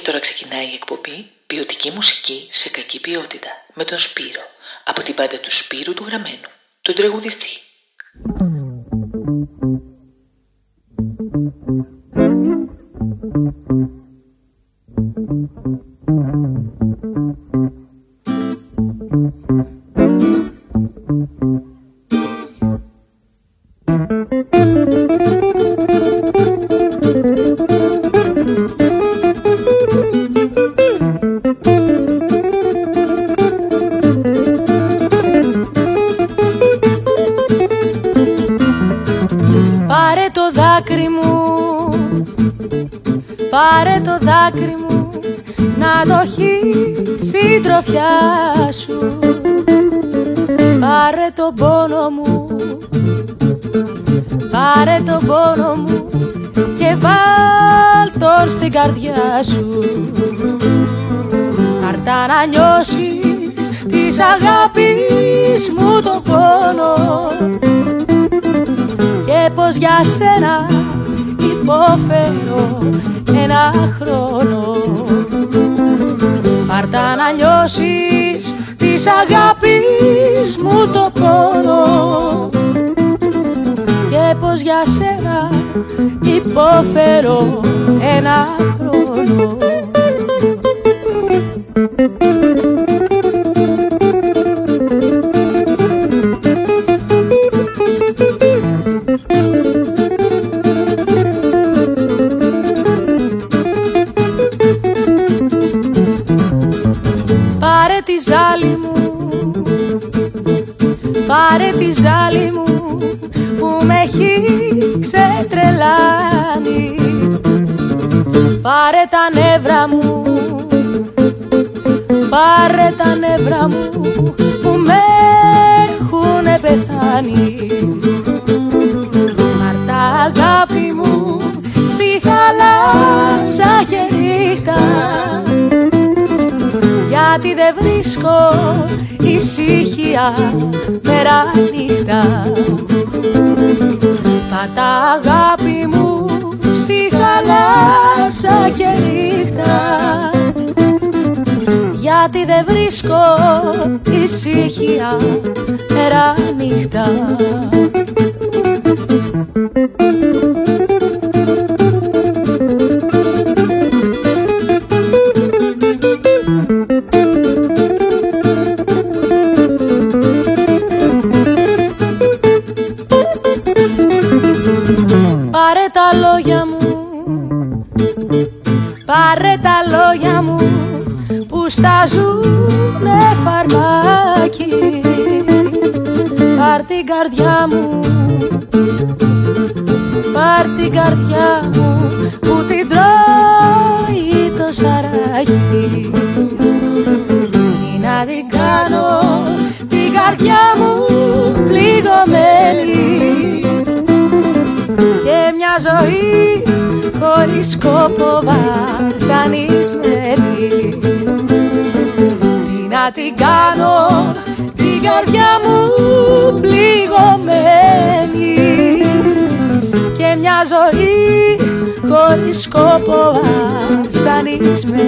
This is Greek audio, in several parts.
Και τώρα ξεκινάει η εκπομπή Ποιοτική μουσική σε κακή ποιότητα με τον Σπύρο από την πάντα του Σπύρου του Γραμμένου, τον τραγουδιστή. Υποφέρω ένα γιατί δεν βρίσκω ησυχία μέρα νύχτα. Πάτα αγάπη μου στη θάλασσα και νύχτα. Γιατί δεν βρίσκω ησυχία μέρα νύχτα στάζουνε φαρμάκι. Πάρ' την καρδιά μου. Πάρ' την καρδιά μου που την τρώει το σαράκι. Τι να την κάνω την καρδιά μου πληγωμένη. Και μια ζωή χωρίς σκόπο βασανισμένη να την κάνω την καρδιά μου πληγωμένη. Και μια ζωή χωρίς σκόπο ασανισμένη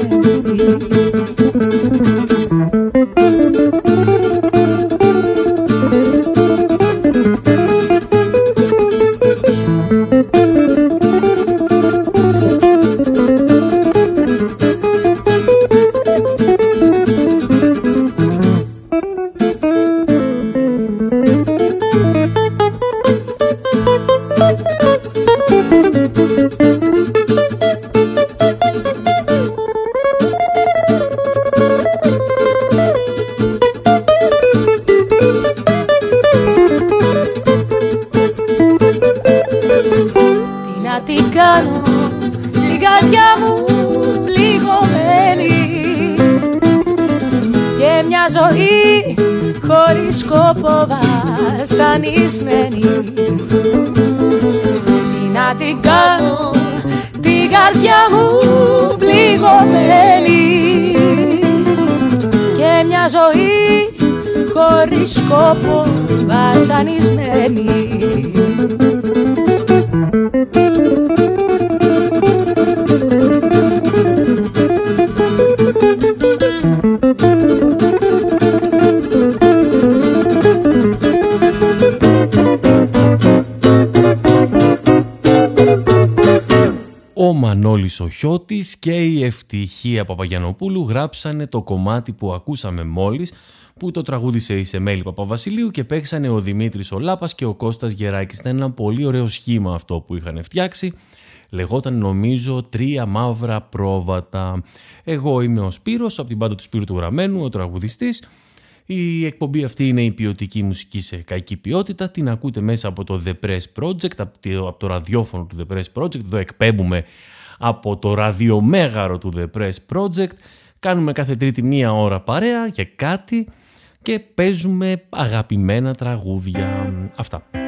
βασανισμένη Τι την κάνω την καρδιά μου πληγωμένη. Και μια ζωή χωρίς σκόπο βασανισμένη. Μανώλης ο Χιώτης και η Ευτυχία Παπαγιανοπούλου γράψανε το κομμάτι που ακούσαμε μόλις που το τραγούδισε η Σεμέλη Παπαβασιλείου και παίξανε ο Δημήτρης ο Λάπας και ο Κώστας Γεράκης. Ήταν ένα πολύ ωραίο σχήμα αυτό που είχαν φτιάξει. Λεγόταν νομίζω τρία μαύρα πρόβατα. Εγώ είμαι ο Σπύρος από την πάντα του Σπύρου του Γραμμένου, ο τραγουδιστής. Η εκπομπή αυτή είναι η ποιοτική μουσική σε κακή ποιότητα. Την ακούτε μέσα από το The Press Project, από το ραδιόφωνο του The Press Project. Το εκπέμπουμε από το ραδιομέγαρο του The Press Project. Κάνουμε κάθε τρίτη μία ώρα παρέα και κάτι και παίζουμε αγαπημένα τραγούδια. Αυτά.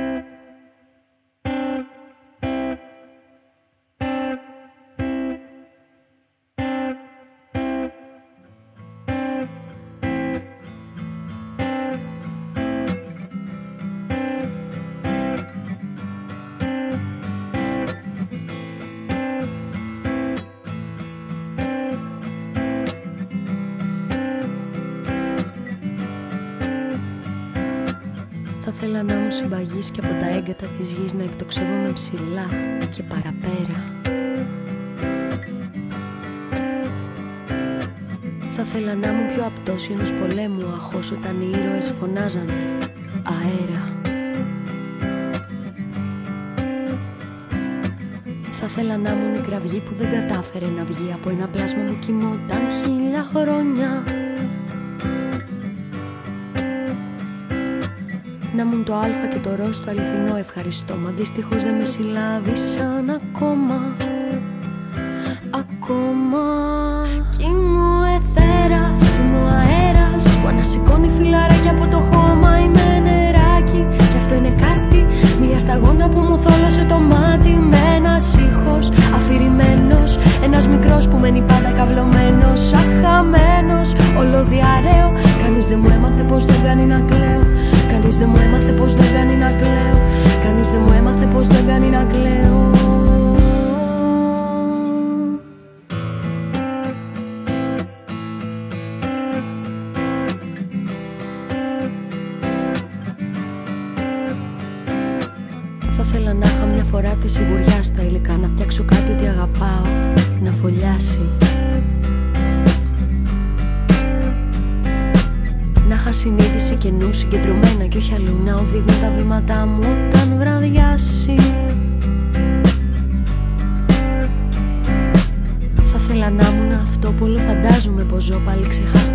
Έγκατα της γης να εκτοξεύομαι ψηλά και παραπέρα. Θα θέλα να ήμουν πιο απτός ενός πολέμου αχώς όταν οι ήρωες φωνάζανε αέρα Θα θέλα να ήμουν η κραυγή που δεν κατάφερε να βγει από ένα πλάσμα που κοιμόταν χίλια χρόνια Να ήμουν το α και το ρο στο αληθινό ευχαριστώ. Μα δυστυχώς δεν με συλλάβησαν ακόμα. Ακόμα. Κι μου εθέρας, μου αέρας. Που ανασηκώνει φιλαράκι από το χώμα Είμαι νεράκι. Κι αυτό είναι κάτι Μια σταγόνα που μου θόλωσε το μάτι Με ένας ήχος. Αφηρημένος Ένας μικρός που μένει πάντα καυλωμένος. Αχαμένος, ολοδιαραίο Κανείς δεν μου έμαθε πως δεν κάνει να κλαίω Κανείς δεν μου έμαθε πως δεν κάνει να κλαίω. Κανείς δεν μου έμαθε πως δεν κάνει να κλαίω. Θα ήθελα να είχα μια φορά τη σιγουριά στα υλικά Να φτιάξω κάτι ότι αγαπάω Να φωλιάσει. Συνείδηση καινού συγκεντρωμένα και όχι αλλού. Να οδηγούν τα βήματά μου όταν βραδιάσει. Θα θέλα να ήμουν αυτό που όλο φαντάζομαι πως ζω. Πάλι ξεχάστηκα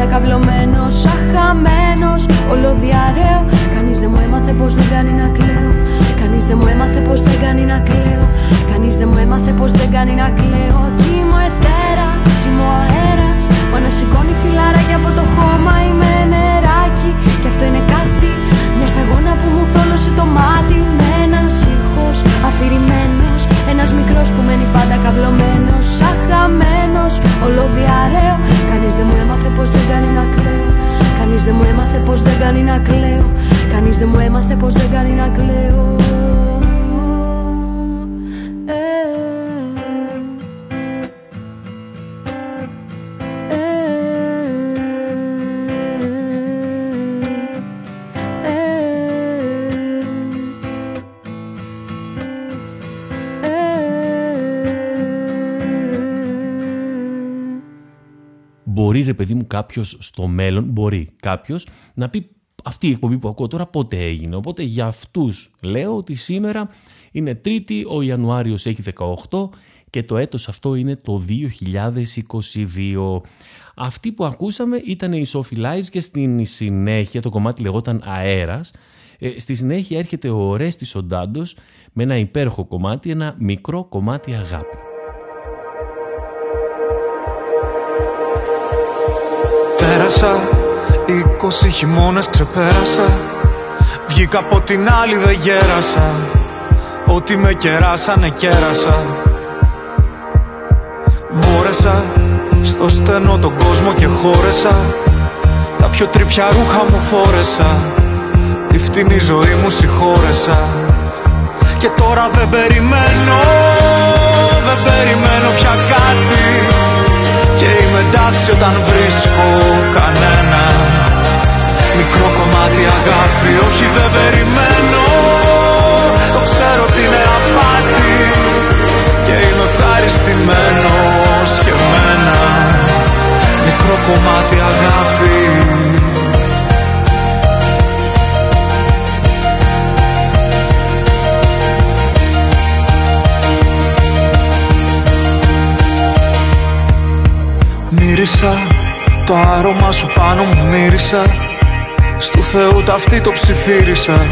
πάντα καυλωμένος Αχαμένος, ολοδιαραίο Κανείς δεν μου έμαθε πως δεν κάνει να κλαίω. Κανείς δεν μου έμαθε πως δεν κάνει να κλαίω. Κανείς δεν μου έμαθε πως δεν κάνει να κλαίω. Κι είμαι ο εθέρας, είμαι ο αέρας. Που ανασηκώνει φιλαράκι από το χώμα Είμαι νεράκι και αυτό είναι κάτι Μια σταγόνα που μου θόλωσε το μάτι. Με ένας ήχος αφηρημένος Ένας μικρός που μένει πάντα καυλωμένος Αχαμένος, ολοδιαραίο Κανείς δεν μου έμαθε πως δεν κάνει να κλαίω. Κανείς δεν μου έμαθε πως δεν κάνει να κλαίω. Κανείς δεν μου έμαθε πως δεν κάνει να κλαίω κάποιος στο μέλλον, μπορεί κάποιος να πει αυτή η εκπομπή που ακούω τώρα πότε έγινε. Οπότε για αυτούς λέω ότι σήμερα είναι Τρίτη, ο Ιανουάριος έχει 18 και το έτος αυτό είναι το 2022. Αυτή που ακούσαμε ήταν η Sophie και στην συνέχεια το κομμάτι λεγόταν Αέρας. Ε, στη συνέχεια έρχεται ο Ρέστης Οντάντος με ένα υπέροχο κομμάτι, ένα μικρό κομμάτι αγάπη. Πέρασα Είκοσι χειμώνες ξεπέρασα. Βγήκα από την άλλη δεν γέρασα. Ό,τι με κεράσανε κέρασα. Πέρασα στο στενό τον κόσμο και χώρεσα. Τα πιο τρυπιά ρούχα μου φόρεσα. Τη φτηνή ζωή μου συγχώρεσα. Και τώρα δεν περιμένω Δεν περιμένω πια κάτι. Και είμαι εντάξει όταν βρίσκω κανένα. Μικρό κομμάτι αγάπη Όχι δεν περιμένω. Το ξέρω ότι είναι απάτη το άρωμα σου πάνω μου μύρισα. Στου Θεού ταυτί το ψιθύρισα.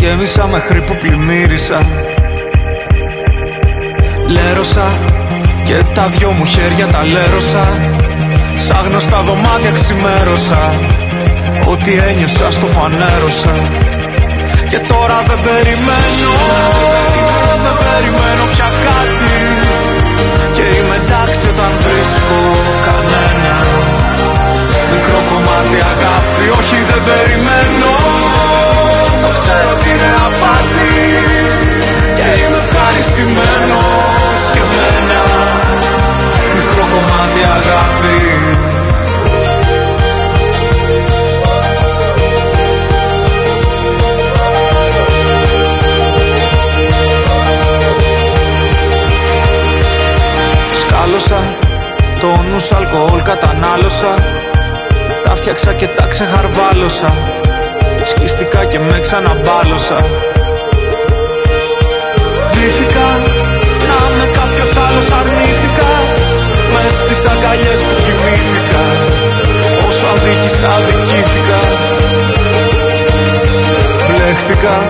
Γέμισα μέχρι που πλημμύρισα. Λέρωσα και τα δυο μου χέρια τα λέρωσα. Σαν γνωστά δωμάτια ξημέρωσα. Ό,τι ένιωσα στο φανέρωσα. Και τώρα δεν περιμένω Δεν περιμένω πια κάτι. Και είμαι εντάξει όταν βρίσκω κανένα Μικρό κομμάτι αγάπη Όχι δεν περιμένω. Το ξέρω ότι είναι απάτη Και είμαι ευχαριστημένος και μένα Μικρό κομμάτι αγάπη. Σκάλωσα τόνους αλκοόλ κατανάλωσα Τα φτιάξα και τα ξεχαρβάλωσα. Σκίστηκα και με ξαναμπάλωσα. Δήθηκα να με κάποιος άλλος αρνήθηκα. Μες στις αγκαλιές που θυμήθηκα. Όσο αδίκησα αδικήθηκα. Βλέχτηκα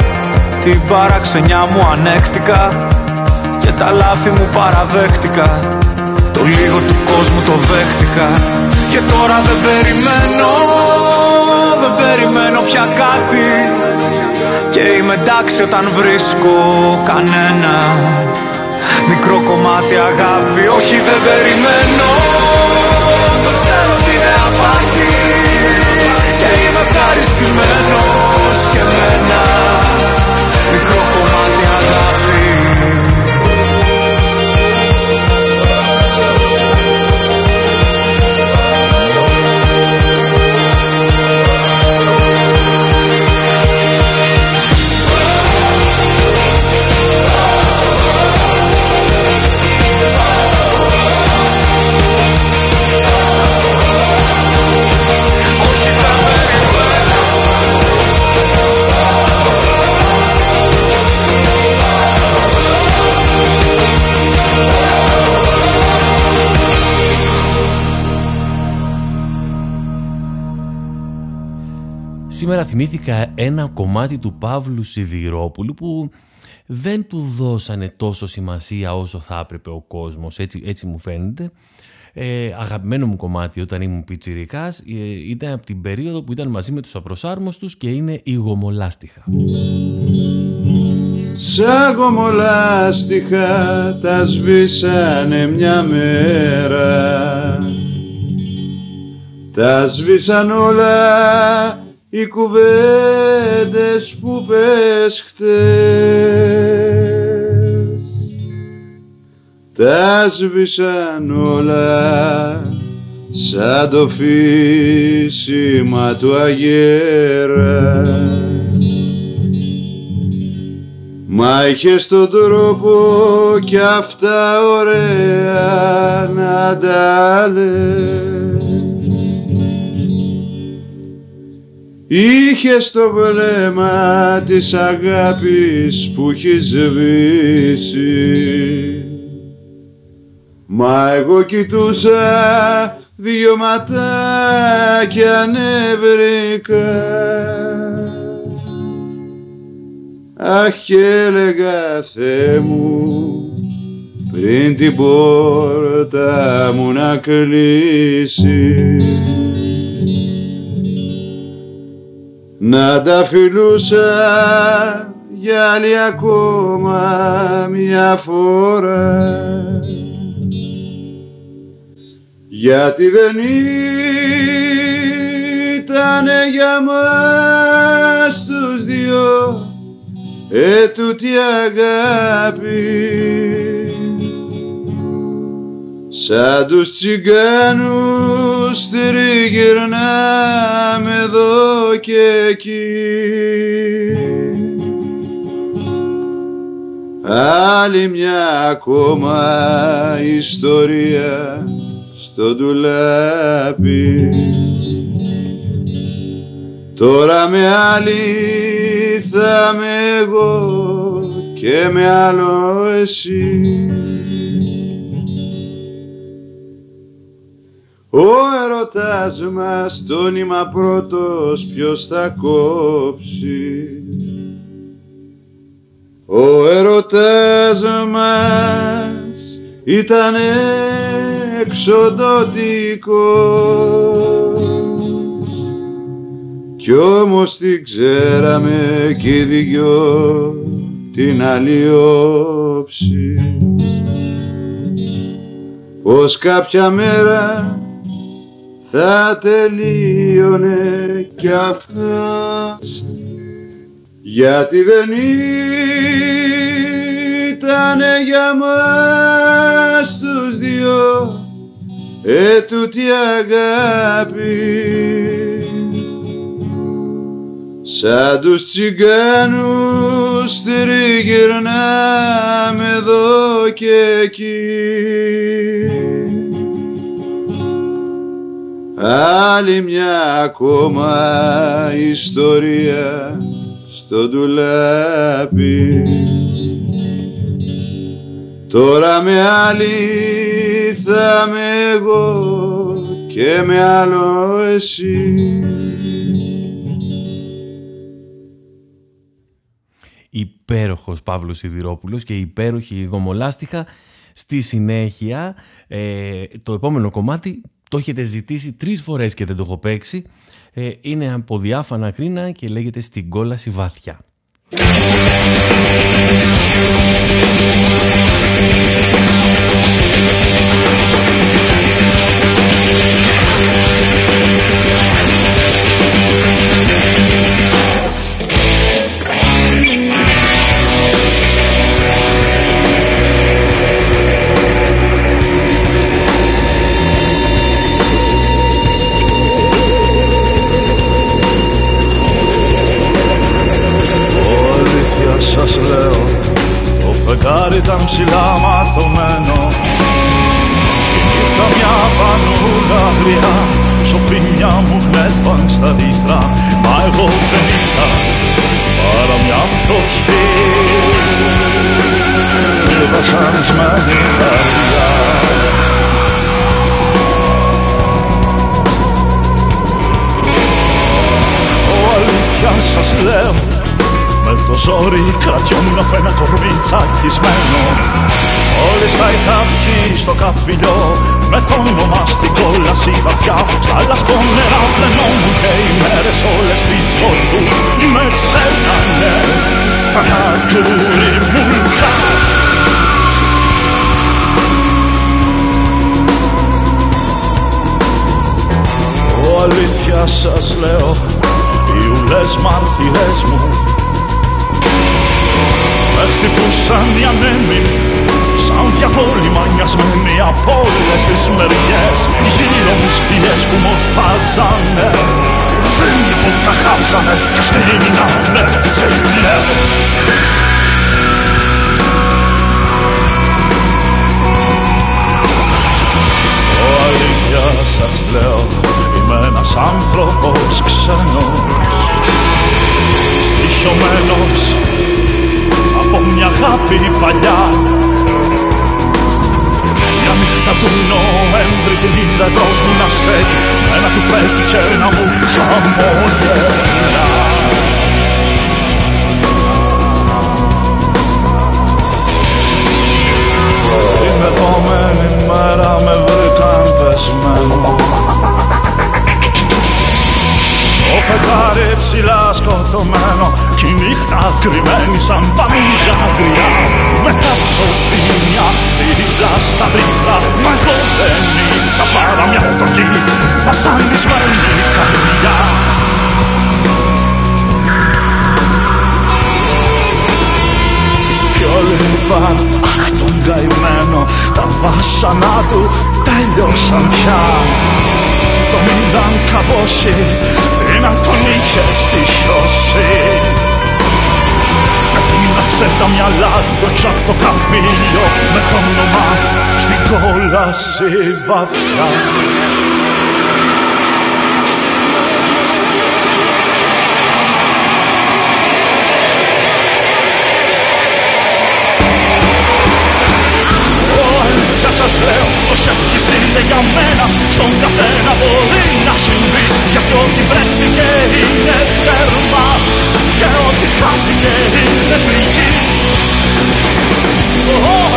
την παραξενιά μου ανέχτηκα. Και τα λάθη μου παραδέχτηκα Το λίγο του κόσμου το δέχτηκα Και τώρα δεν περιμένω Δεν περιμένω πια κάτι. Και είμαι εντάξει όταν βρίσκω κανένα Μικρό κομμάτι αγάπη. Όχι δεν περιμένω Το ξέρω ότι είναι απάτη θυμήθηκα ένα κομμάτι του Παύλου Σιδηρόπουλου που δεν του δώσανε τόσο σημασία όσο θα έπρεπε ο κόσμος, έτσι, έτσι μου φαίνεται. Ε, αγαπημένο μου κομμάτι όταν ήμουν πιτσιρικάς ε, ήταν από την περίοδο που ήταν μαζί με τους απροσάρμοστους και είναι η γομολάστιχα. Σαν γομολάστιχα τα σβήσανε μια μέρα Τα σβήσαν όλα οι κουβέντες που πες χτες τα σβήσαν όλα σαν το φύσιμα του αγέρα. Μα είχες τον τρόπο κι αυτά ωραία να τα λες Είχε στο βλέμμα της αγάπης που έχει σβήσει. Μα εγώ κοιτούσα δυο ματάκια νευρικά Αχ και έλεγα Θεέ μου πριν την πόρτα μου να κλείσεις να τα φιλούσα για άλλη ακόμα μια φορά. Γιατί δεν ήταν για μας τους δυο ετούτη αγάπη σαν τους τσιγκάνους τριγυρνάμε εδώ και εκεί. Άλλη μια ακόμα ιστορία στο ντουλάπι. Τώρα με άλλη θα με εγώ και με άλλο εσύ Ο ερωτάς μας το νήμα πρώτος ποιος θα κόψει. Ο ερωτάς μας ήταν εξοδοτικό κι όμως την ξέραμε κι οι δυο την άλλη όψη. Πως κάποια μέρα θα τελείωνε κι αυτά. Γιατί δεν ήταν για μας τους δυο ετούτη αγάπη. Σαν τους τσιγκάνους τριγυρνάμε εδώ και εκεί άλλη μια ακόμα ιστορία στο ντουλάπι τώρα με άλλη θα με εγώ και με άλλο εσύ υπέροχος Παύλος Σιδηρόπουλος και υπέροχη γομολάστιχα. Στη συνέχεια, ε, το επόμενο κομμάτι το έχετε ζητήσει τρεις φορές και δεν το έχω παίξει. Ε, είναι από διάφανα κρίνα και λέγεται «Στην κόλαση βάθια». Φεγγάρι ήταν ψηλά ματωμένο. Ήρθα μια πανούλα γριά. Σοφίνια μου χλέφαν στα δίθρα Μα εγώ δεν είχα παρά μια φτωχή. Βασανισμένη καρδιά. Ο αλήθεια σας λέω με το ζόρι κρατιόμουν από ένα κορμί τσακισμένο. Όλοι θα είχα πιει στο καπηλιό Με το όνομα στην κόλαση βαθιά. Στα λαστό νερά πλενόμουν και οι μέρες όλες πίσω τους. Με σένανε θανατούρι μουλτζά Ο αλήθεια σας λέω οι ουλές μάρτυρες μου με χτυπούσαν οι ανέμοι Σαν διαβόλοι μανιασμένοι από όλες τις μεριές Γύρω μου σκυλιές που μορφάζανε. Φίλοι που τα χάψανε και στείνανε σε χιλιάδες Ο αλήθεια σας λέω Είμαι ένας άνθρωπος ξένος. Στοιχειωμένος από μια αγάπη παλιά. Μια νύχτα του Νοέμβρη την είδα εντός μου να στέκει. Ένα του φέκει και να μου χαμογελά Την επόμενη μέρα με βρήκαν πεσμένο. Το φεγγάρι ψηλά σκοτωμένο Κι η νύχτα κρυμμένη σαν πανούργια γριά Με τα ψωφίνια δίπλα στα βρίθρα Μα εγώ δεν είχα παρά βασανισμένη καρδιά. Κι όλοι είπαν αχ τον καημένο τα βάσανά του τέλειωσαν πια Τον είδαν καμπώσει τι να τον είχες στοιχειώσει Φύλαξε τα μυαλά του έξω από το καμπύλιο με το όνομα στην κόλαση βαθιά. Αλήθεια σας λέω πως ευχηθείτε για μένα Στον καθένα μπορεί να συμβεί. Γιατί ό,τι βρέθηκε είναι τέρμα Και ό,τι χάθηκε είναι πληγή.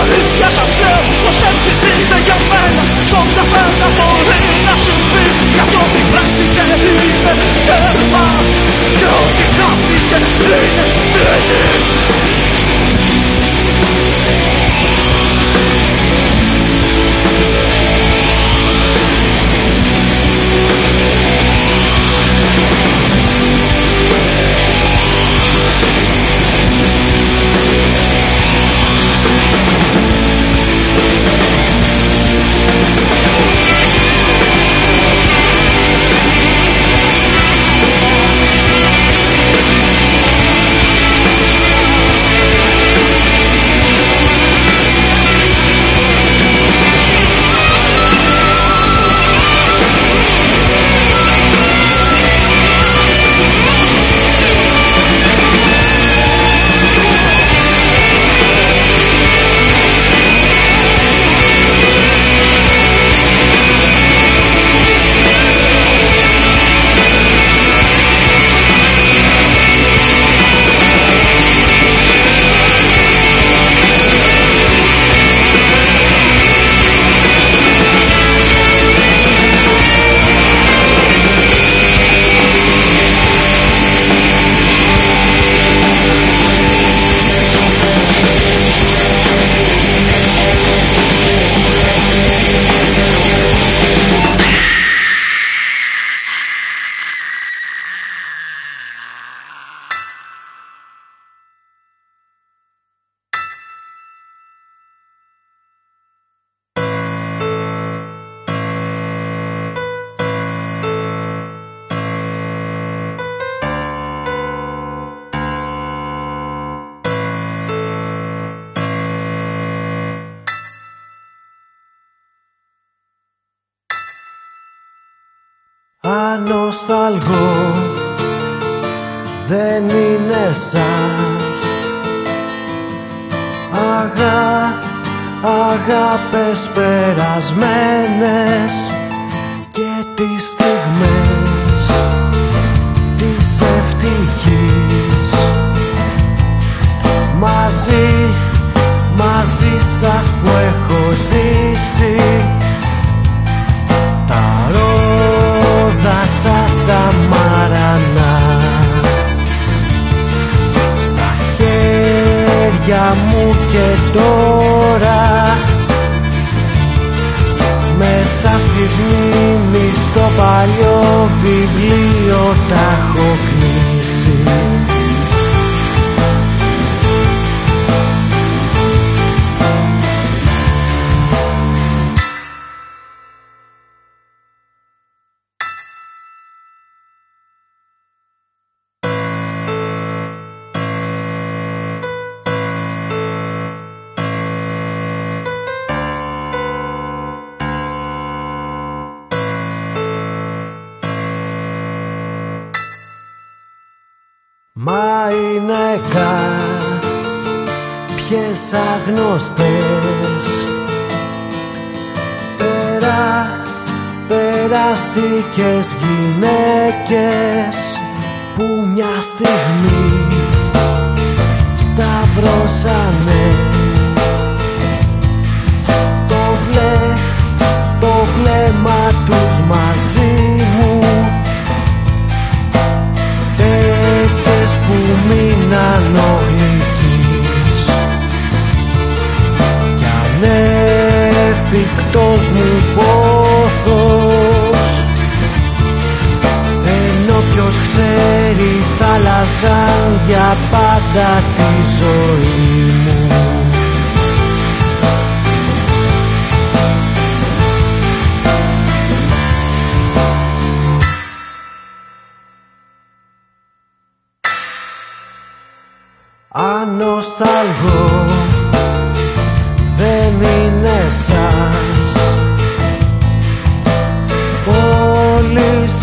Αλήθεια σας λέω πως ευχηθείτε για μένα Στον καθένα μπορεί να συμβεί. Γιατί ό,τι βρέθηκε είναι τέρμα Και ό,τι χάθηκε περασμένες και τις στιγμές της ευτυχής. Μαζί, μαζί σας που έχω ζήσει μέσα στα μαρανά Στα χέρια μου και τώρα στις μνήμεις στο παλιό βιβλίο τα έχω κλείσει άγνωστες Πέρα, περαστικές γυναίκες που μια στιγμή σταυρώσανε. Το, βλέ, το βλέμμα τους μαζί μου. Τέτοιες που μείναν όλοι φρικτός μου πόθος. Ενώ ποιος ξέρει θάλασσα για πάντα τη ζωή μου. Αν νοσταλγώ δεν είναι σας Πόλης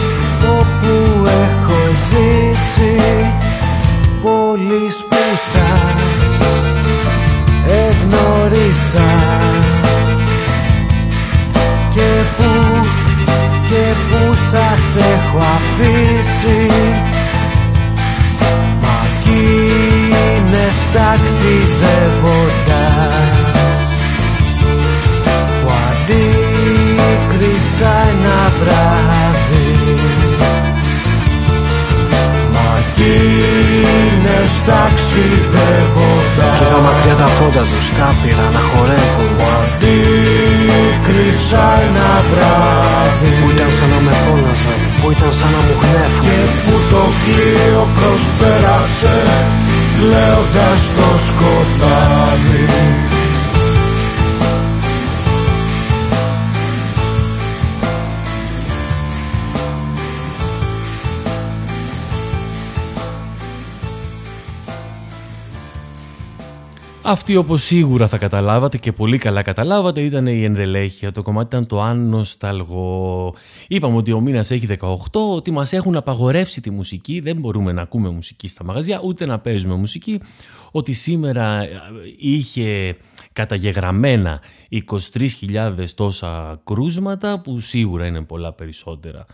όπου έχω ζήσει Πόλης που σας εγνώρισα Και που, και που σας έχω αφήσει Μακίνες ταξιδεύοντας βράδυ. Μακίνες ταξιδεύοντας. Και τα μακριά τα φώτα τους τα πήρα να χορεύουν. Που αντίκρισα ένα βράδυ. Που ήταν σαν να με φώναζαν, που ήταν σαν να μου γνέφουν Και που το πλοίο προσπέρασε Λέοντας το σκοτάδι Αυτή όπως σίγουρα θα καταλάβατε και πολύ καλά καταλάβατε ήταν η ενδελέχεια. Το κομμάτι ήταν το άνοσταλγο. Είπαμε ότι ο μήνας έχει 18, ότι μας έχουν απαγορεύσει τη μουσική, δεν μπορούμε να ακούμε μουσική στα μαγαζιά, ούτε να παίζουμε μουσική. Ότι σήμερα ε, είχε καταγεγραμμένα 23.000 τόσα κρούσματα, που σίγουρα είναι πολλά περισσότερα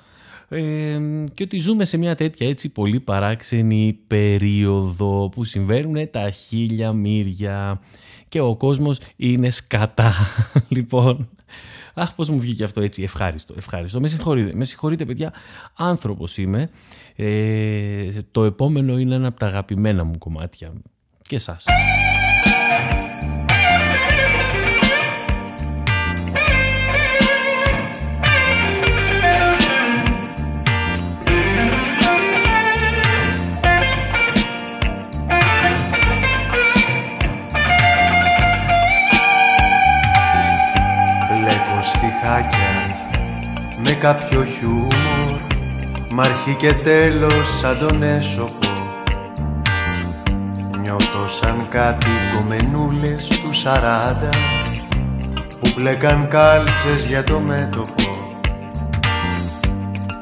και ότι ζούμε σε μια τέτοια έτσι πολύ παράξενη περίοδο που συμβαίνουν τα χίλια μύρια και ο κόσμος είναι σκατά. λοιπόν, αχ πώς μου βγήκε αυτό έτσι ευχάριστο, ευχάριστο. Με συγχωρείτε, με συγχωρείτε παιδιά, άνθρωπος είμαι. Ε, το επόμενο είναι ένα από τα αγαπημένα μου κομμάτια και εσάς. Κάποιο χιούμορ μ' αρχή και τέλος σαν τον έσωπο Νιώθω σαν κάτι κομμενούλες του σαράντα που πλέκαν κάλτσες για το μέτωπο.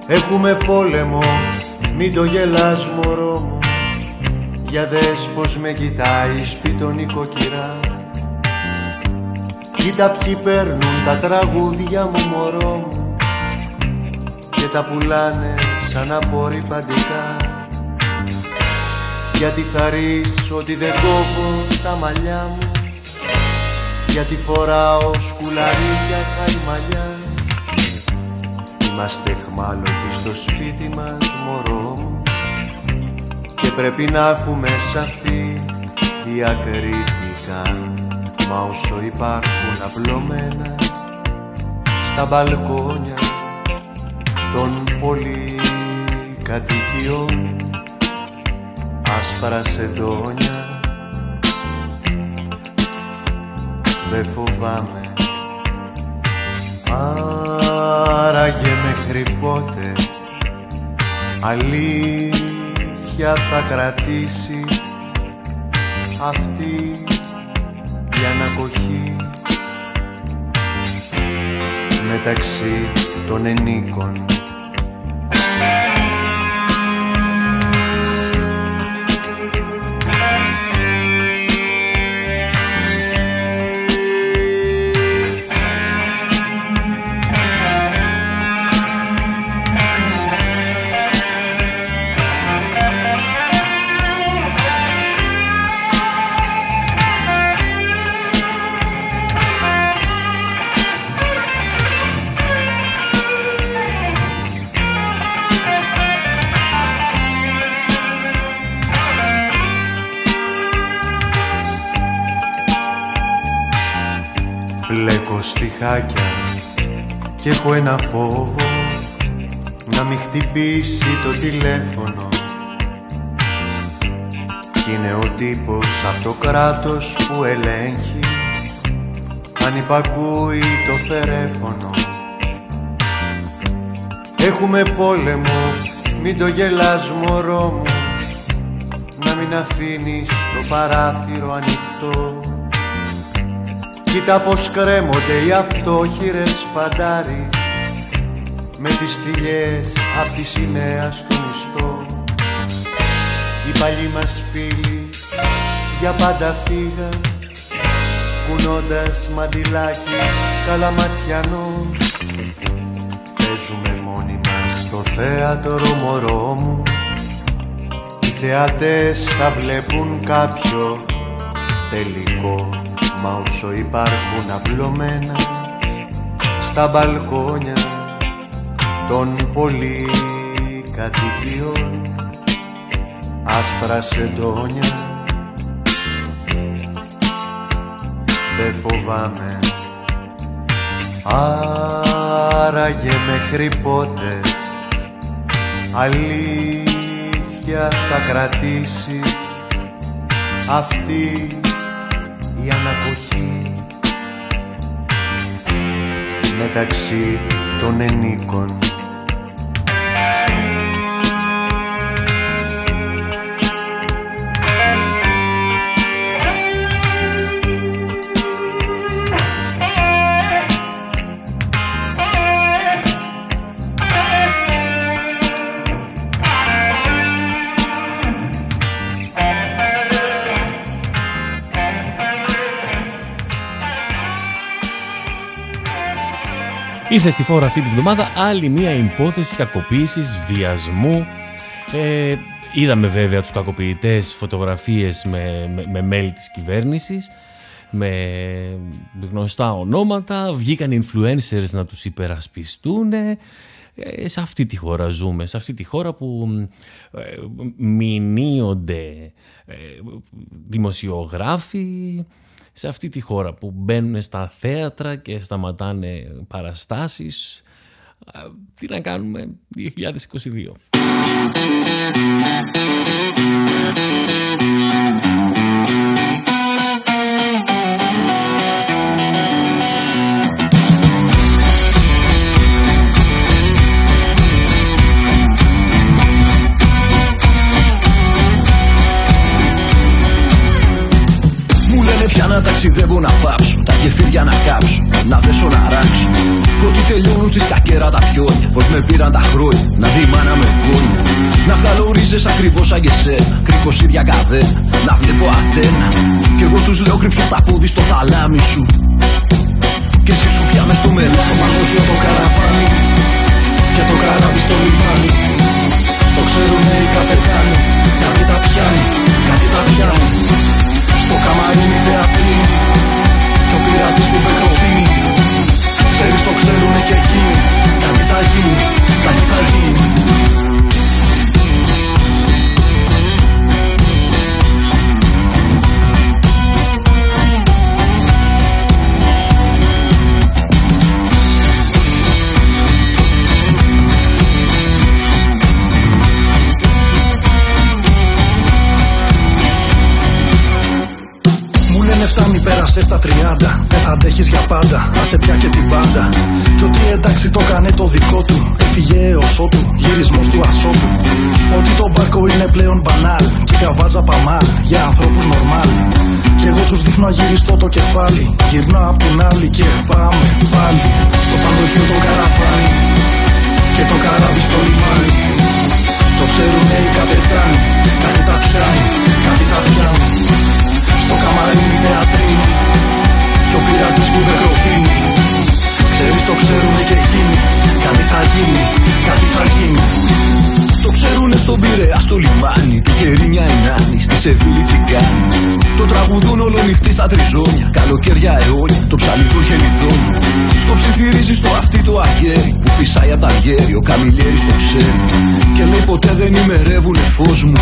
Έχουμε πόλεμο, μην το γελάς μωρό μου για δες πως με κοιτάει σπίτον νοικοκυρά. Κοίτα ποιοι παίρνουν τα τραγούδια μου μωρό μου Και τα πουλάνε σαν απορριπαντικά Γιατί θα ρεις ότι δεν κόβω τα μαλλιά μου. Γιατί φοράω σκουλαρίκια καημαλιά Είμαστε χμάλωτοι στο σπίτι μας μωρό μου. Και πρέπει να έχουμε σαφή διακριτικά. Μα όσο υπάρχουν απλωμένα στα μπαλκόνια των πολυκατοικιών. Άσπρα σεντόνια. Δεν φοβάμαι. Άραγε μέχρι πότε αλήθεια θα κρατήσει αυτή η ανακοχή. Μεταξύ των ενίκων και έχω ένα φόβο να μην χτυπήσει το τηλέφωνο. Κι είναι ο τύπος από το κράτος που ελέγχει αν υπακούει το φερέφωνο. Έχουμε πόλεμο, μην το γελάς μωρό μου να μην μην αφήνεις το παράθυρο ανοιχτό Κοίτα πως κρέμονται οι αυτόχειρες φαντάρι Με τις θηλιές απ' τη σημαία στο μισθό. Οι παλιοί μας φίλοι για πάντα φύγαν κουνώντας μαντιλάκι καλαματιανό. Παίζουμε μόνοι μας στο θέατρο μωρό μου. Οι θεατές θα βλέπουν κάποιο τελικό Μα όσο υπάρχουν απλωμένα στα μπαλκόνια των πολυκατοικιών άσπρα σεντόνια δεν φοβάμαι. Άραγε μέχρι πότε αλήθεια θα κρατήσει αυτή μεταξύ των ενίκων Ήρθε στη φόρα αυτή τη βδομάδα άλλη μία υπόθεση κακοποίησης, βιασμού. Ε, είδαμε βέβαια τους κακοποιητές φωτογραφίες με, με, μέλη της κυβέρνησης, με γνωστά ονόματα, βγήκαν influencers να τους υπερασπιστούν. Ε, σε αυτή τη χώρα ζούμε, σε αυτή τη χώρα που ε, μηνύονται ε, δημοσιογράφοι, σε αυτή τη χώρα που μπαίνουν στα θέατρα και σταματάνε παραστάσεις. Τι να κάνουμε 2022. Να ταξιδεύω να πάψω Τα γεφύρια να κάψω, να δέσω να ράξω Ότι τελειώνουν στη σκακέρα τα πιόνια Πως με πήραν τα χρόνια, να δει μάνα με κόνια Να βγάλω ρίζες ακριβώς σαν και σένα Κρίκος ίδια καδένα, να βλέπω ατένα. Κι εγώ τους λέω κρύψω τα πόδι στο θαλάμι σου Και εσύ σου πια μες στο μέλλον Στο μαγώσιο το καραβάνι. Και το καράβι στο λιμάνι. Το ξέρουνε οι καπετάνοι Κάτι τα πιάνει, κάτι τα πιάνει στο καμαρίνι θεατρίνη Κι ο πειρατής που πεκροπίνει Ξέρεις το ξέρουνε και εκείνοι. Κάτι θα γίνει, κάτι θα γίνει πέρασες στα 30. Δεν θα αντέχεις για πάντα. Άσε πια και την πάντα. Κι ότι εντάξει το κάνε το δικό του. Έφυγε έω ότου, γυρισμός του ασώτου. Ότι το μπάρκο είναι πλέον μπανάλ. Και η καβάτζα παμάλ για ανθρώπους νορμάλ. Κι εγώ τους δείχνω αγυριστό το κεφάλι. Γυρνάω απ' την άλλη και πάμε πάλι. Στο παντοχείο το καραβάνι. Και το καράβι στο λιμάνι. Το ξέρουνε οι καπετάνοι. Κάτι τα πιάνει, κάτι τα πιάνει. Στο καμαρίνι θεατρίνη Κι ο πειρατής που με κροπίνει Ξέρεις το ξέρουνε και εκείνοι. Κάτι θα γίνει, κάτι θα γίνει. Το ξέρουνε στον Πειραιά στο λιμάνι Του κερί μια ενάνη στη Σεβίλη τσιγκάνη Το τραγουδούν όλο νυχτή στα τριζόνια. Καλοκαίρια αιώνια, το ψαλί του χελιδόνι. Στο ψιθυρίζει στο αυτί το αγέρι Που φυσάει απ' τα γέρι, ο καμιλιέρης το ξέρει. Και λέει ποτέ δεν ημερεύουνε φως μου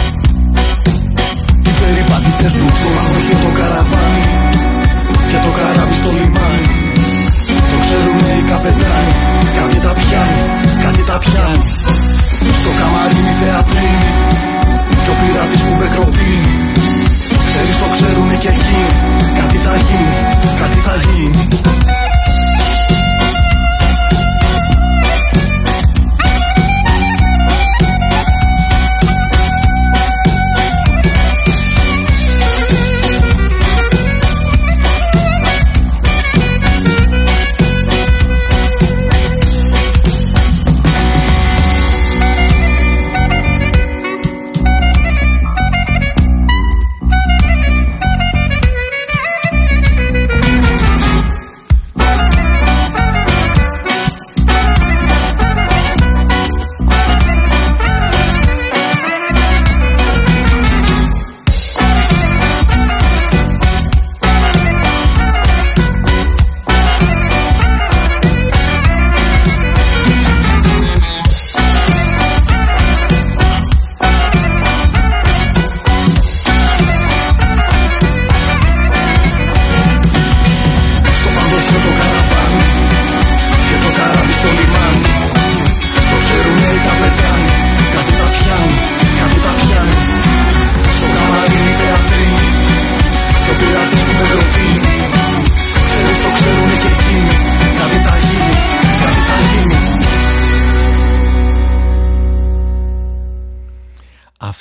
περιπατητές του στο το καραβάνι. Και το καράβι στο λιμάνι. Το ξέρουνε οι καπετάνοι, κάτι τα πιάνει, κάτι τα πιάνει. Στο καμαρίνι θεατρίνι και ο πειρατής που με κροπίνει Ξέρεις το ξέρουνε και εκείνοι, κάτι θα γίνει, κάτι θα γίνει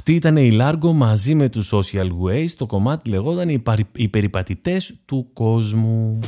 Αυτή ήταν η Λάργο μαζί με τους Social Ways. Το κομμάτι λεγόταν «Οι περιπατητές του κόσμου».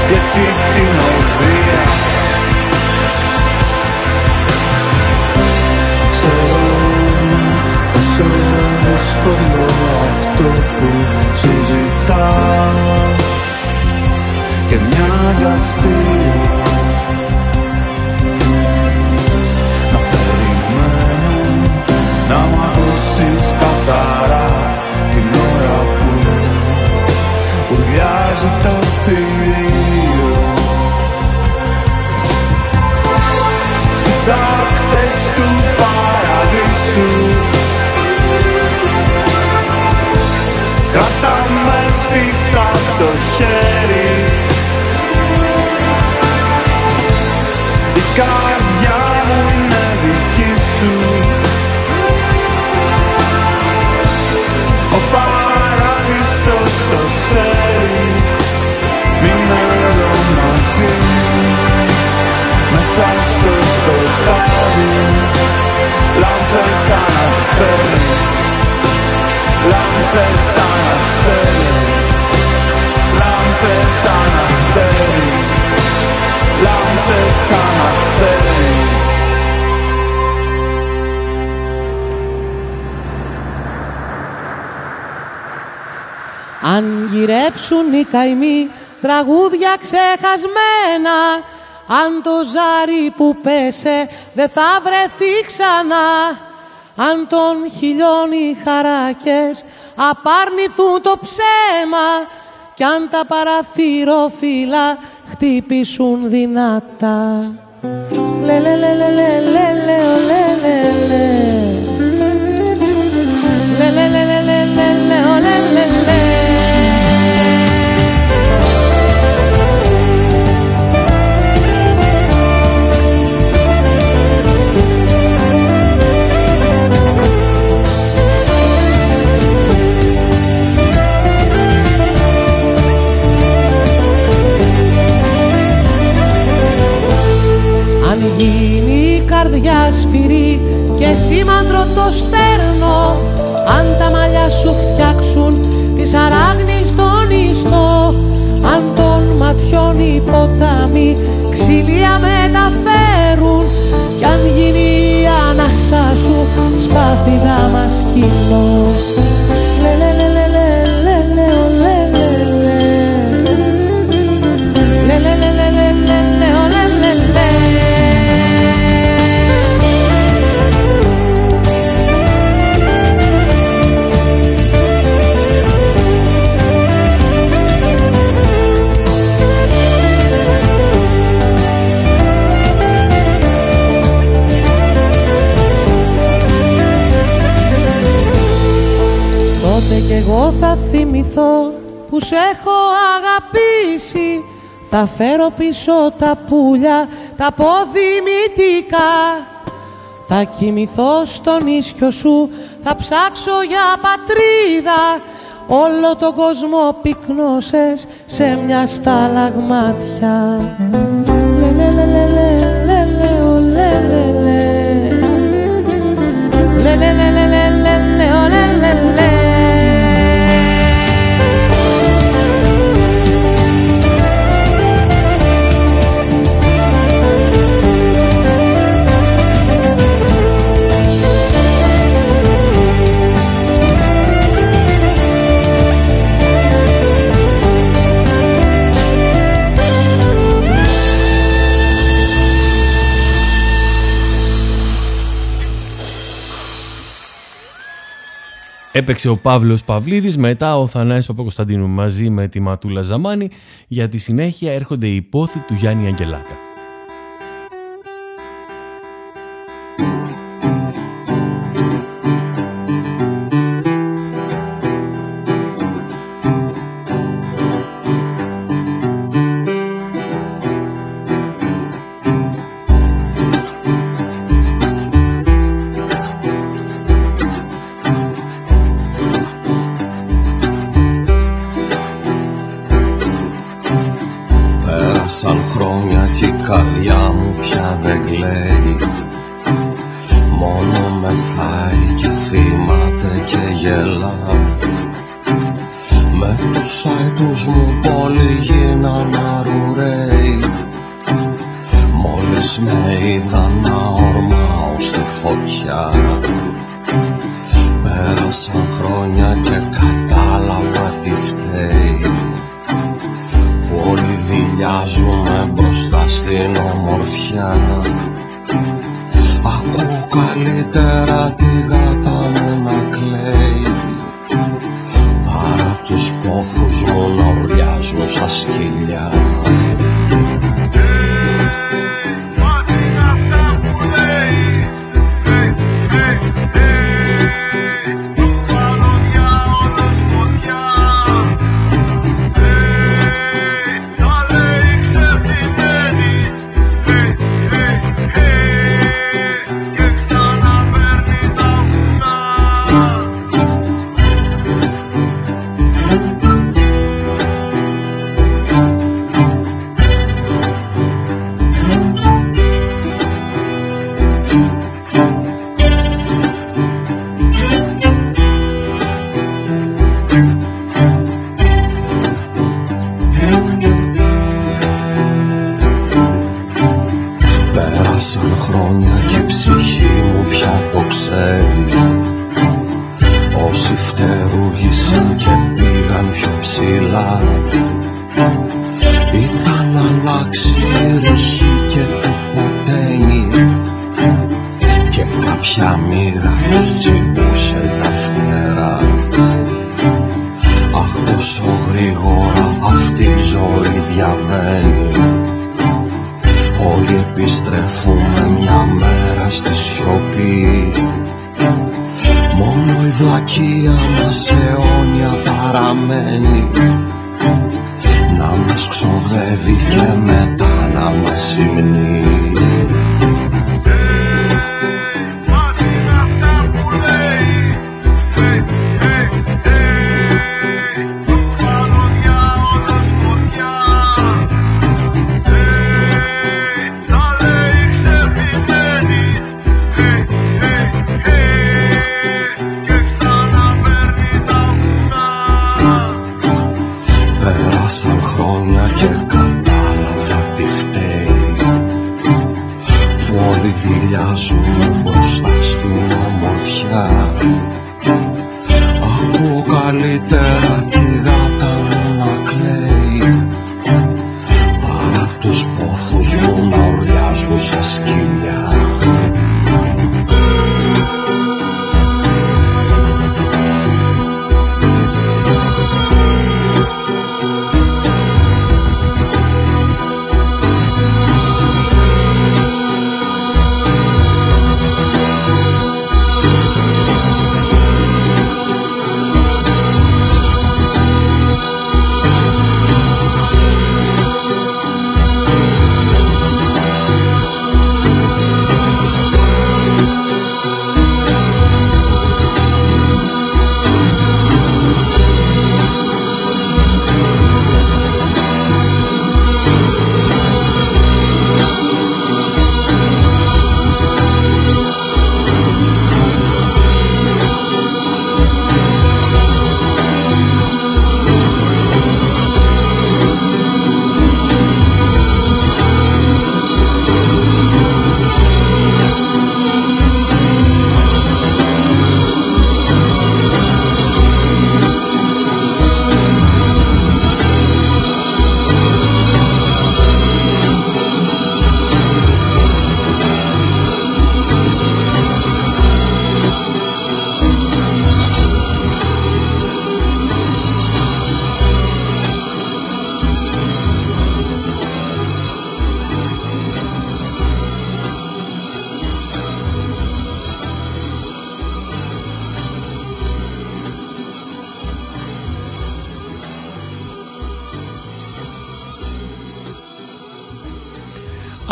Σκέτη κτηνοδία Ξέρω πόσο δύσκολο αυτό που σου ζητάω και μοιάζει αστείο. Να περιμένω να μ' ακούσεις καθαρά την ώρα που ουρλιάζει το θηρίο στις άκτες του παραδείσου. Κράτα με σφιχτά το χέρι. Η καρδιά μου είναι δική σου. Ο παράδεισος το ξέρει. Μείνε εδώ μαζί. Μου Μέσα στο σκοτάδι Λάμψε σαν αστέρι Λάμψε σαν αστέρι Λάμψε σαν αστέρι Λάμψε σαν αστέρι Αν γυρέψουν οι καημοί τραγούδια ξεχασμένα Αν το ζάρι που πέσε δεν θα βρεθεί ξανά Αν τον χιλιών οι χαράκες απάρνηθούν το ψέμα Κι αν τα παραθυροφύλλα χτυπήσουν δυνατά. Λε λε λε λε λε λε λε ο, λε λε λε Λε γίνει η καρδιά σφυρί και σήμαντρο το στέρνο. Αν τα μαλλιά σου φτιάξουν τη αράγνη στον ιστό Αν των ματιών οι ποτάμοι ξυλία μεταφέρουν Κι αν γίνει η ανάσα σου σπάθιδα μας κοινό εγώ θα θυμηθώ που σε έχω αγαπήσει Θα φέρω πίσω τα πουλιά, τα ποδημητικά Θα κοιμηθώ στον ίσιο σου, θα ψάξω για πατρίδα Όλο τον κόσμο πυκνώσες σε μια σταλαγμάτια Λε λε λε λε λε λε λε λε λε λε λε λε Έπαιξε ο Παύλος Παυλίδης, μετά ο Θανάσης Παπακοσταντίνου μαζί με τη Ματούλα Ζαμάνη. Για τη συνέχεια έρχονται οι υπόθη του Γιάννη Αγγελάκα.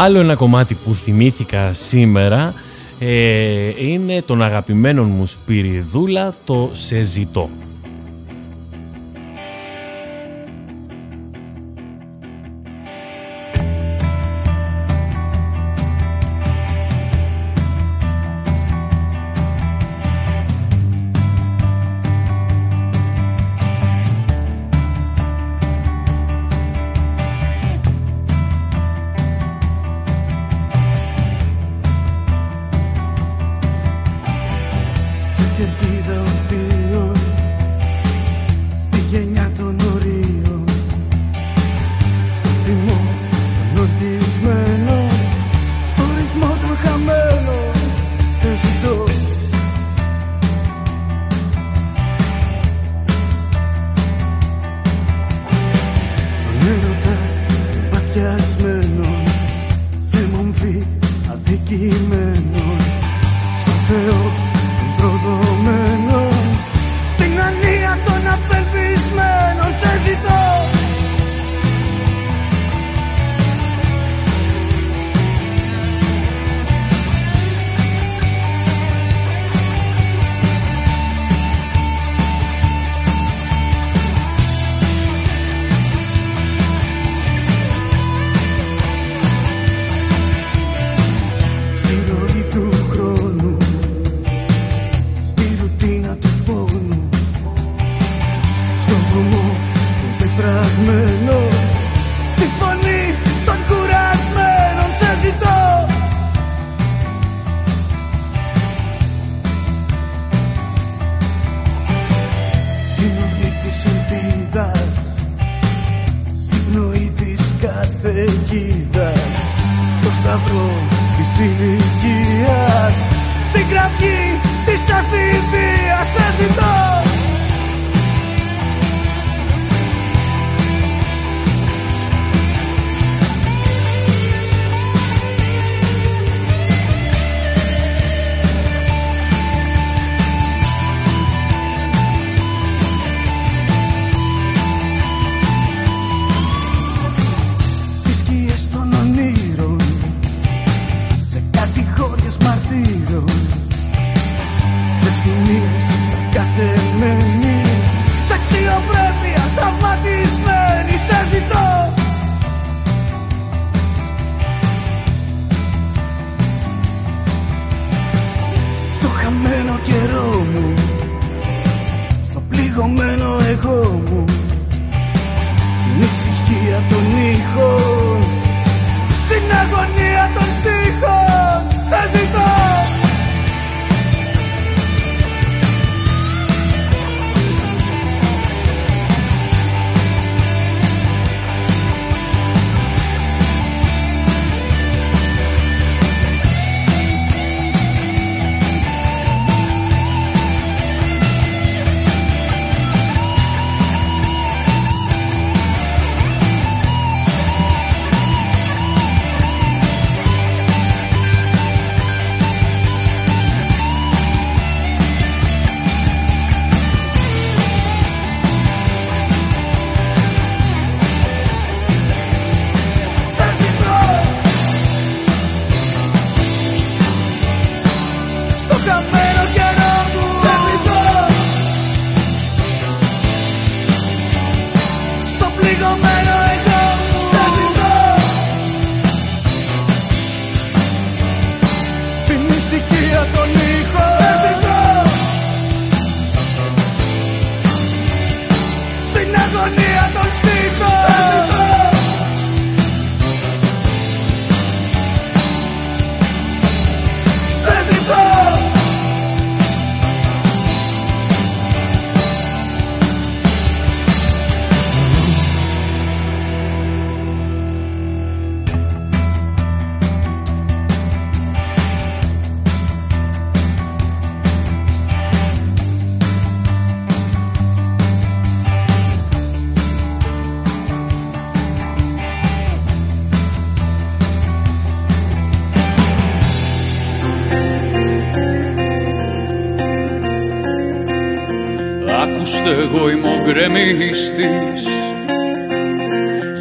Άλλο ένα κομμάτι που θυμήθηκα σήμερα ε, είναι τον αγαπημένο μου Σπυριδούλα το «Σε ζητώ».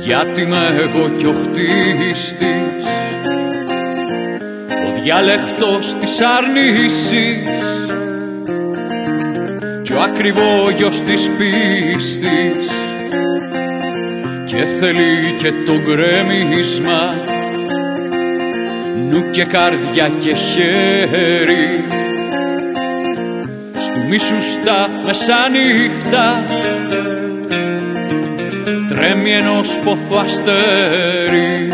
Γιατί είμαι εγώ κι ο χτίστης διάλεκτος της αρνήσης κι ο ακριβόγιος της πίστης. Και θέλει και το γκρέμισμα νου και καρδιά και χέρι. Στου μίσου στα μεσάνυχτα τρέμει ενός πόθου αστέρι.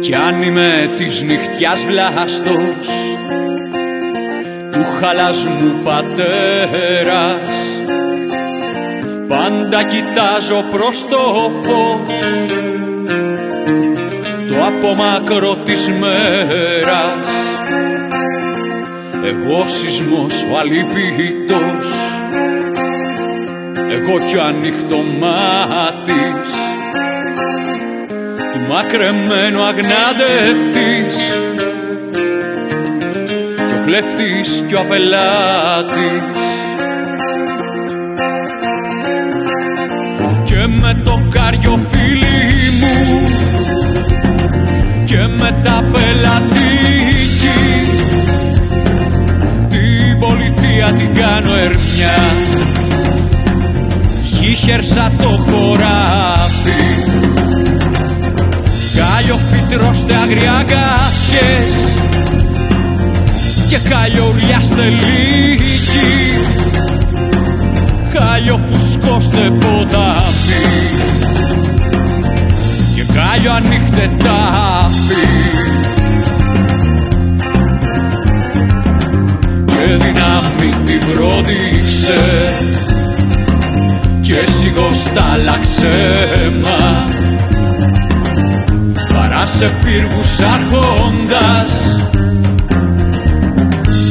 Κι αν είμαι της νυχτιάς βλάστος του χαλασμού πατέρας πάντα κοιτάζω προς το φως. Το απομακρό της μέρας εγώ σεισμός ο αλήπητος εγώ κι ο ανοιχτό μάτης του μακρεμένου αγνάντευτης κι ο κλέφτης κι ο απελάτης. Και με το κάριο φίλι μου και με τα πελατική την πολιτεία την κάνω ερμιά γύχερσα το χωράφι. Κάλιο φυτρώστε αγριάγκασες και κάλιο ουρλιάστε λύκη. Κάλιο φουσκώστε ποτάμι και κάλιο ανοίχτε τάφι. Και δυνάμει την πρόδειξε και σιγοστάλαξε μα παρά σε πύργους αρχόντας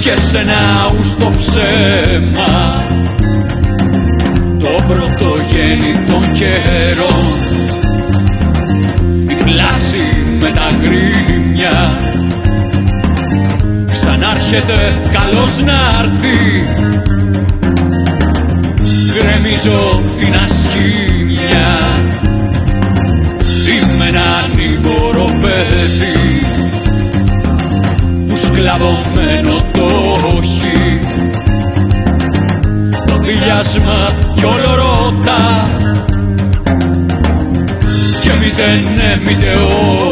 και σε ναούς το ψέμα. Το πρωτογέννη των καιρών η κλάση με τα γκρίμια ξανάρχεται καλώς να έρθει γκρεμίζω την ασχήμια. Είμαι ένα νύμπορο παιδί που σκλαβωμένο το όχι. Το δηλιάσμα κι όλο ρώτα. Και μήτε ναι μήτε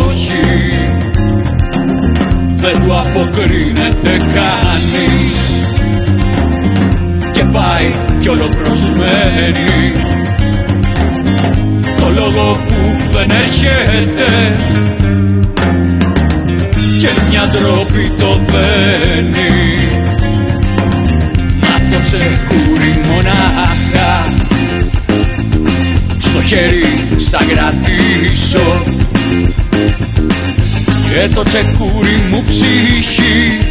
όχι. Δεν του αποκρίνεται κανείς. Και πάει κι όλο προσμένει το λόγο που δεν έρχεται και μια ντροπή το δένει. Να το τσεκούρι μονάχα. Στο χέρι σαν κρατήσω και το τσεκούρι μου ψυχή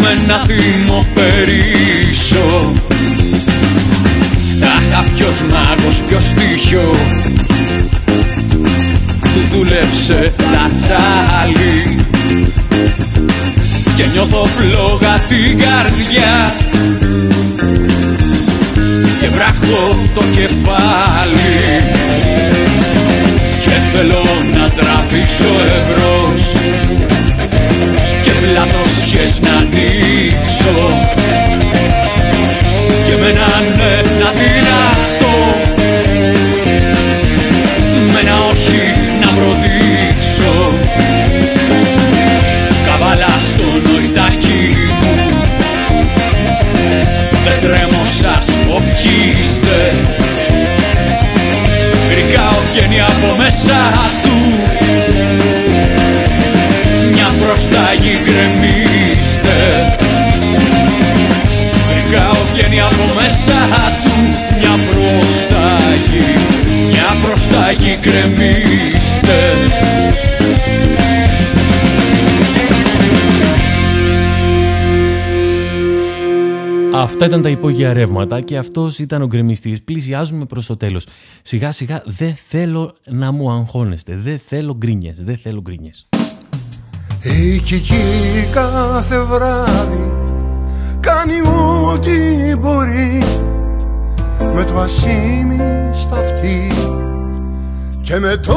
με ένα θύμο περίσω Τάχα ποιος μάγος, ποιος στοιχείο Του δούλεψε τα τσάλι. Και νιώθω φλόγα την καρδιά. Και βράχω το κεφάλι. Και θέλω να τραβήξω εμπρός. Και πλατοσιές να ανοίξω. Και με ένα ναι να διδαχτώ με ένα όχι να προδείξω. Καβάλα στο νοητάκι μου. Δεν τρέμω σας όποιστε γρικά βγαίνει από μέσα του Αυτά ήταν τα υπόγεια ρεύματα και αυτός ήταν ο γκρεμιστής. Πλησιάζουμε προς το τέλος. Σιγά σιγά δεν θέλω να μου αγχώνεστε. Δεν θέλω γκρίνιες. Δεν θέλω γκρίνιες. Η Κική κάθε βράδυ κάνει ό,τι μπορεί με το ασίμι στα αυτή και με το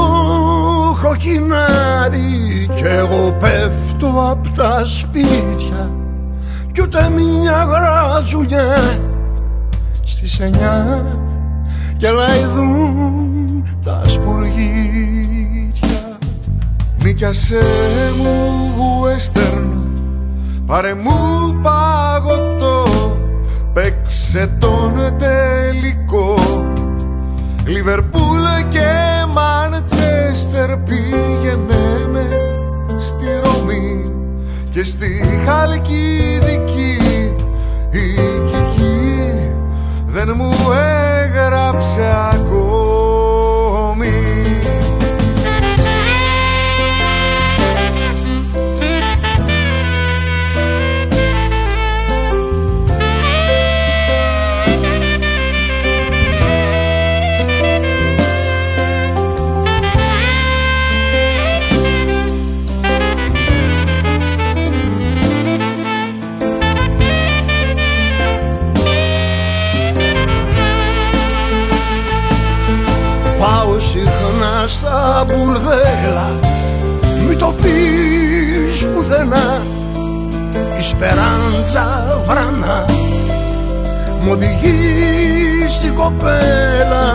κοκκινάρι κι εγώ πέφτω απ' τα σπίτια κι ούτε μια γράζουλιά στις εννιά και λαϊδούν τα σπουργίτια. Νίκιασέ μου γουέστερνο πάρε μου παγωτό παίξε τον τελικό. Λιβερπούλ και Μαντσέστερ πήγαινε με στη Ρώμη και στη Χαλκιδική η Κική δεν μου έγραψε ακόμη μπουρδέλα. Μη το πεις πουθενά. Η σπεράντσα βράνα Μ' οδηγείς στην κοπέλα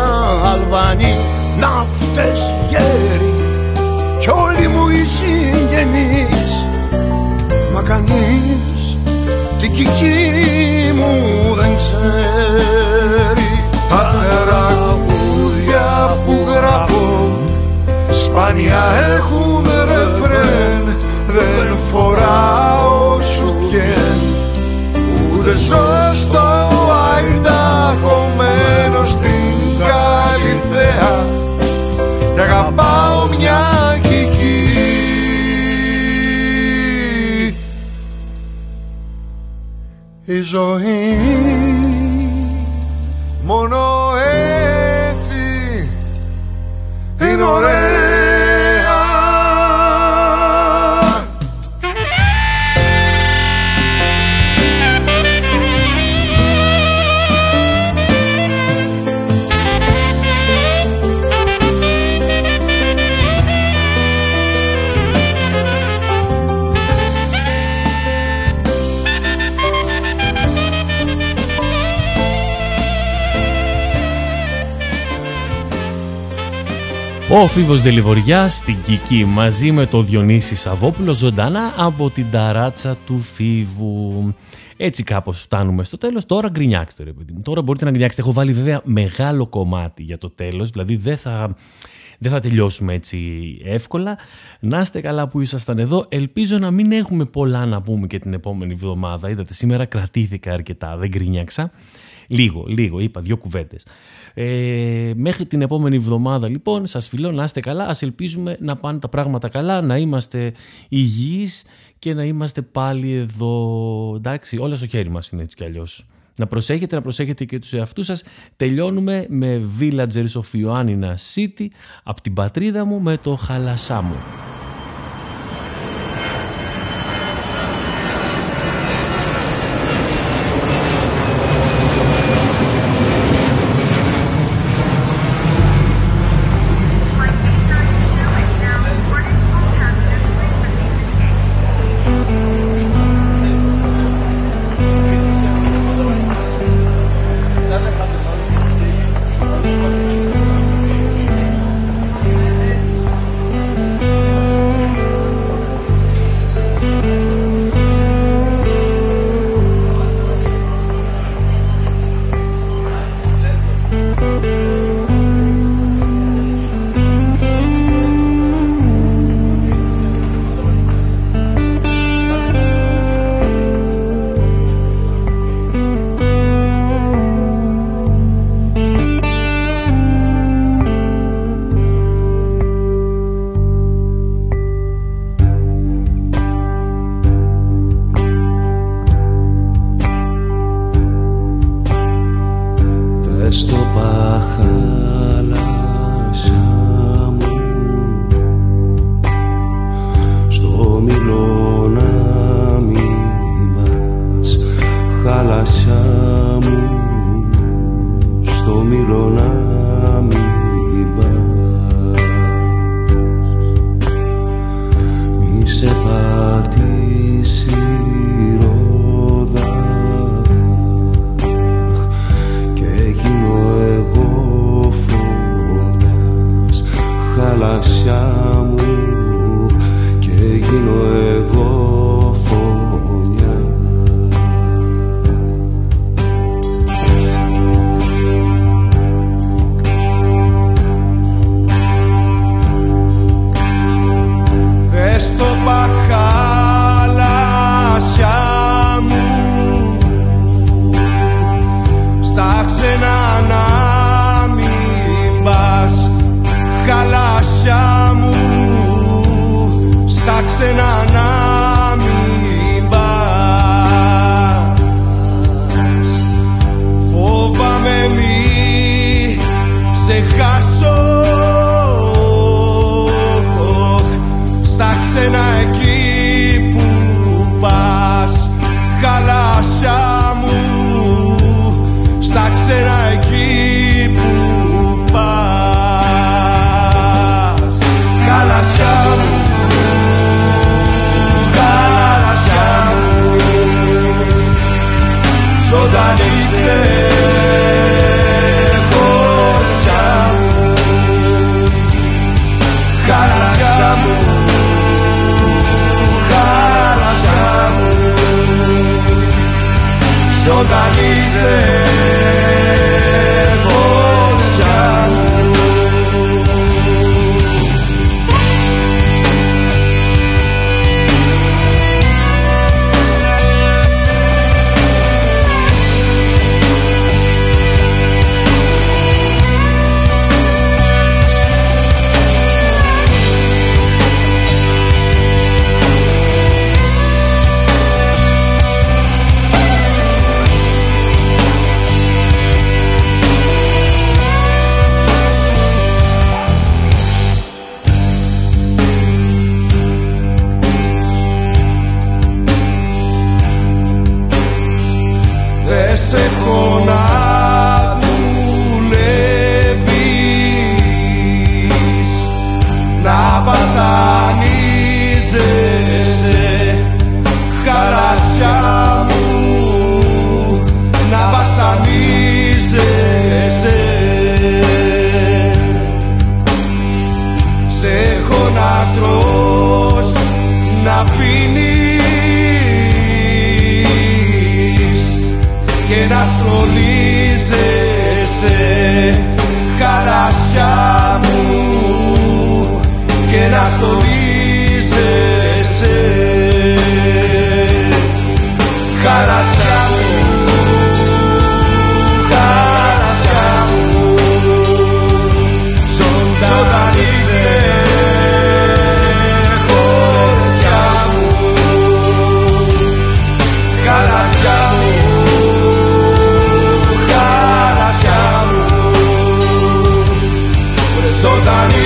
Αλβανοί, ναύτες, γέροι. Κι όλοι μου οι συγγενείς. Μα κανείς την κική μου δεν ξέρει. Τα τραγούδια που γράφω Σπάνια έχουν ρεφρέν Δεν φοράω σουτιέν Ούτε ζω στο Αϊντάχο Μένω στην Καλυθέα Και αγαπάω μια κική Η ζωή Ο Φίβος Δελιβοριά στην Κική μαζί με το Διονύση Σαββόπουλο ζωντανά από την ταράτσα του Φίβου. Έτσι κάπως φτάνουμε στο τέλος. Τώρα γκρινιάξτε ρε παιδί μου. Τώρα μπορείτε να γκρινιάξετε. Έχω βάλει βέβαια μεγάλο κομμάτι για το τέλος. Δηλαδή δεν θα, δεν θα τελειώσουμε έτσι εύκολα. Να είστε καλά που ήσασταν εδώ. Ελπίζω να μην έχουμε πολλά να πούμε και την επόμενη εβδομάδα. Είδατε σήμερα κρατήθηκα αρκετά. Δεν γκρινιάξα. Λίγο, λίγο, είπα δύο κουβέντες. Ε, μέχρι την επόμενη εβδομάδα λοιπόν σας φιλώ να είστε καλά, ας ελπίζουμε να πάνε τα πράγματα καλά, να είμαστε υγιείς και να είμαστε πάλι εδώ, εντάξει, όλα στο χέρι μας είναι έτσι κι αλλιώς. Να προσέχετε, να προσέχετε και τους εαυτούς σας. Τελειώνουμε με Villagers of Ioannina City από την πατρίδα μου με το χαλασά μου. Hold.